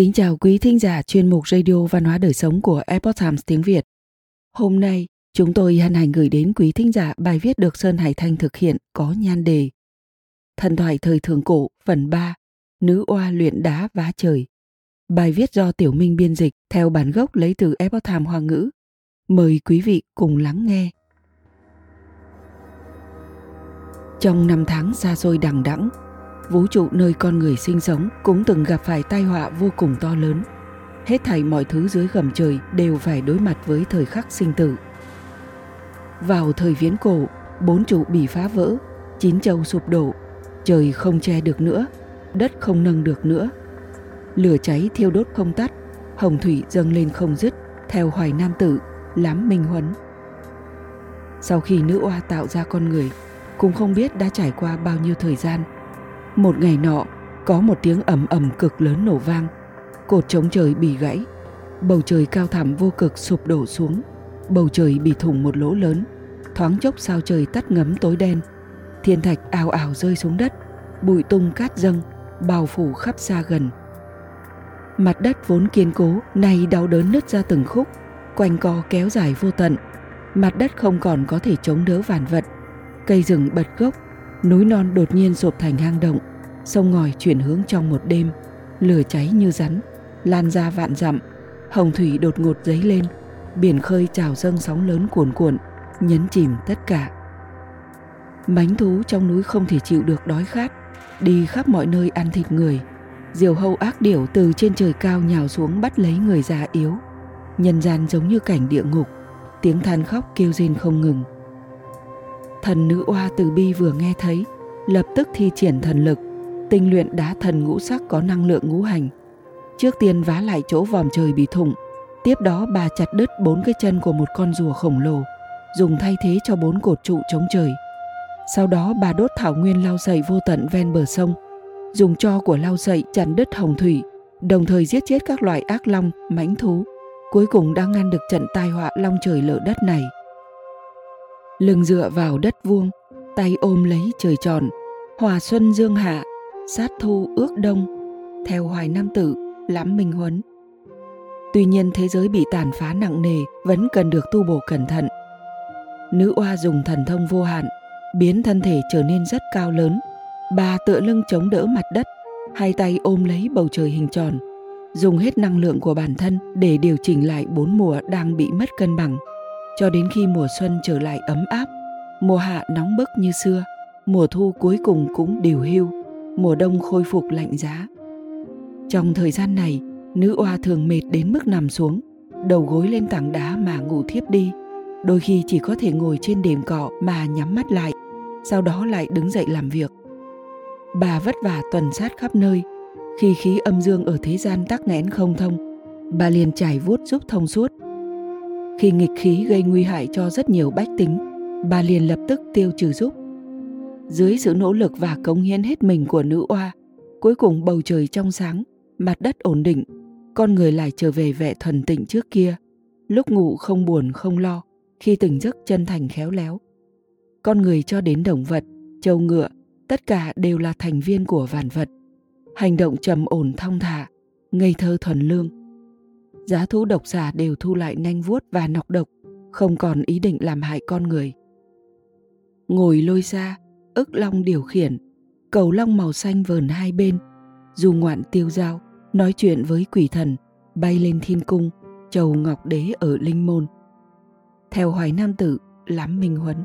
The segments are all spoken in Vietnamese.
Kính chào quý thính giả chuyên mục Radio Văn hóa Đời Sống của Epoch Times tiếng Việt. Hôm nay, chúng tôi hân hạnh gửi đến quý thính giả bài viết được Sơn Hải Thanh thực hiện có nhan đề Thần thoại thời thượng cổ phần 3 Nữ oa luyện đá vá trời. Bài viết do Tiểu Minh biên dịch theo bản gốc lấy từ Epoch Times Hoa ngữ. Mời quý vị cùng lắng nghe. Trong năm tháng xa xôi đằng đẵng, vũ trụ nơi con người sinh sống cũng từng gặp phải tai họa vô cùng to lớn. Hết thảy mọi thứ dưới gầm trời đều phải đối mặt với thời khắc sinh tử. Vào thời viễn cổ, bốn trụ bị phá vỡ, chín châu sụp đổ, trời không che được nữa, đất không nâng được nữa. Lửa cháy thiêu đốt không tắt, hồng thủy dâng lên không dứt, theo hoài nam tử, lắm minh huấn. Sau khi nữ oa tạo ra con người, cũng không biết đã trải qua bao nhiêu thời gian – một ngày nọ, có một tiếng ầm ầm cực lớn nổ vang, cột chống trời bị gãy, bầu trời cao thẳm vô cực sụp đổ xuống, bầu trời bị thủng một lỗ lớn, thoáng chốc sao trời tắt ngấm tối đen, thiên thạch ào ào rơi xuống đất, bụi tung cát dâng, bao phủ khắp xa gần. Mặt đất vốn kiên cố, nay đau đớn nứt ra từng khúc, quanh co kéo dài vô tận. Mặt đất không còn có thể chống đỡ vạn vật. Cây rừng bật gốc, núi non đột nhiên sụp thành hang động, sông ngòi chuyển hướng trong một đêm, lửa cháy như rắn, lan ra vạn dặm, hồng thủy đột ngột dấy lên, biển khơi trào dâng sóng lớn cuồn cuộn, nhấn chìm tất cả. Mánh thú trong núi không thể chịu được đói khát, đi khắp mọi nơi ăn thịt người. Diều hâu ác điểu từ trên trời cao nhào xuống bắt lấy người già yếu. Nhân gian giống như cảnh địa ngục, tiếng than khóc kêu rên không ngừng. Thần nữ oa từ bi vừa nghe thấy, lập tức thi triển thần lực, tinh luyện đá thần ngũ sắc có năng lượng ngũ hành. Trước tiên vá lại chỗ vòm trời bị thủng, tiếp đó bà chặt đứt bốn cái chân của một con rùa khổng lồ, dùng thay thế cho bốn cột trụ chống trời. Sau đó bà đốt thảo nguyên lau sậy vô tận ven bờ sông, dùng cho của lau sậy chặn đứt hồng thủy, đồng thời giết chết các loại ác long, mãnh thú, cuối cùng đã ngăn được trận tai họa long trời lở đất này lưng dựa vào đất vuông, tay ôm lấy trời tròn. Hòa xuân dương hạ, sát thu ước đông, theo hoài nam tử, lắm minh huấn. Tuy nhiên thế giới bị tàn phá nặng nề, vẫn cần được tu bổ cẩn thận. Nữ oa dùng thần thông vô hạn, biến thân thể trở nên rất cao lớn. Bà tựa lưng chống đỡ mặt đất, hai tay ôm lấy bầu trời hình tròn, dùng hết năng lượng của bản thân để điều chỉnh lại bốn mùa đang bị mất cân bằng cho đến khi mùa xuân trở lại ấm áp, mùa hạ nóng bức như xưa, mùa thu cuối cùng cũng điều hưu, mùa đông khôi phục lạnh giá. Trong thời gian này, nữ oa thường mệt đến mức nằm xuống, đầu gối lên tảng đá mà ngủ thiếp đi. Đôi khi chỉ có thể ngồi trên đệm cọ mà nhắm mắt lại, sau đó lại đứng dậy làm việc. Bà vất vả tuần sát khắp nơi, khi khí âm dương ở thế gian tắc nghẽn không thông, bà liền trải vuốt giúp thông suốt khi nghịch khí gây nguy hại cho rất nhiều bách tính, bà liền lập tức tiêu trừ giúp. Dưới sự nỗ lực và cống hiến hết mình của nữ oa, cuối cùng bầu trời trong sáng, mặt đất ổn định, con người lại trở về vẻ thuần tịnh trước kia, lúc ngủ không buồn không lo, khi tỉnh giấc chân thành khéo léo. Con người cho đến động vật, châu ngựa, tất cả đều là thành viên của vạn vật. Hành động trầm ổn thong thả, ngây thơ thuần lương, giá thú độc giả đều thu lại nanh vuốt và nọc độc, không còn ý định làm hại con người. Ngồi lôi ra, ức long điều khiển, cầu long màu xanh vờn hai bên, dù ngoạn tiêu dao, nói chuyện với quỷ thần, bay lên thiên cung, chầu ngọc đế ở linh môn. Theo hoài nam tử, lắm minh huấn.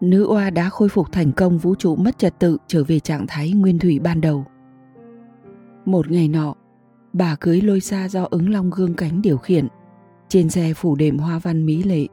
Nữ oa đã khôi phục thành công vũ trụ mất trật tự trở về trạng thái nguyên thủy ban đầu. Một ngày nọ, bà cưới lôi xa do ứng long gương cánh điều khiển. Trên xe phủ đệm hoa văn mỹ lệ,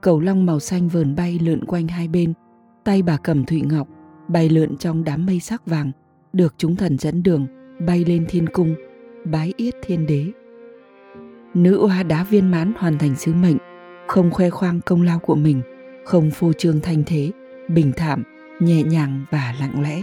cầu long màu xanh vờn bay lượn quanh hai bên, tay bà cầm thụy ngọc, bay lượn trong đám mây sắc vàng, được chúng thần dẫn đường, bay lên thiên cung, bái yết thiên đế. Nữ oa đá viên mãn hoàn thành sứ mệnh, không khoe khoang công lao của mình, không phô trương thanh thế, bình thản, nhẹ nhàng và lặng lẽ.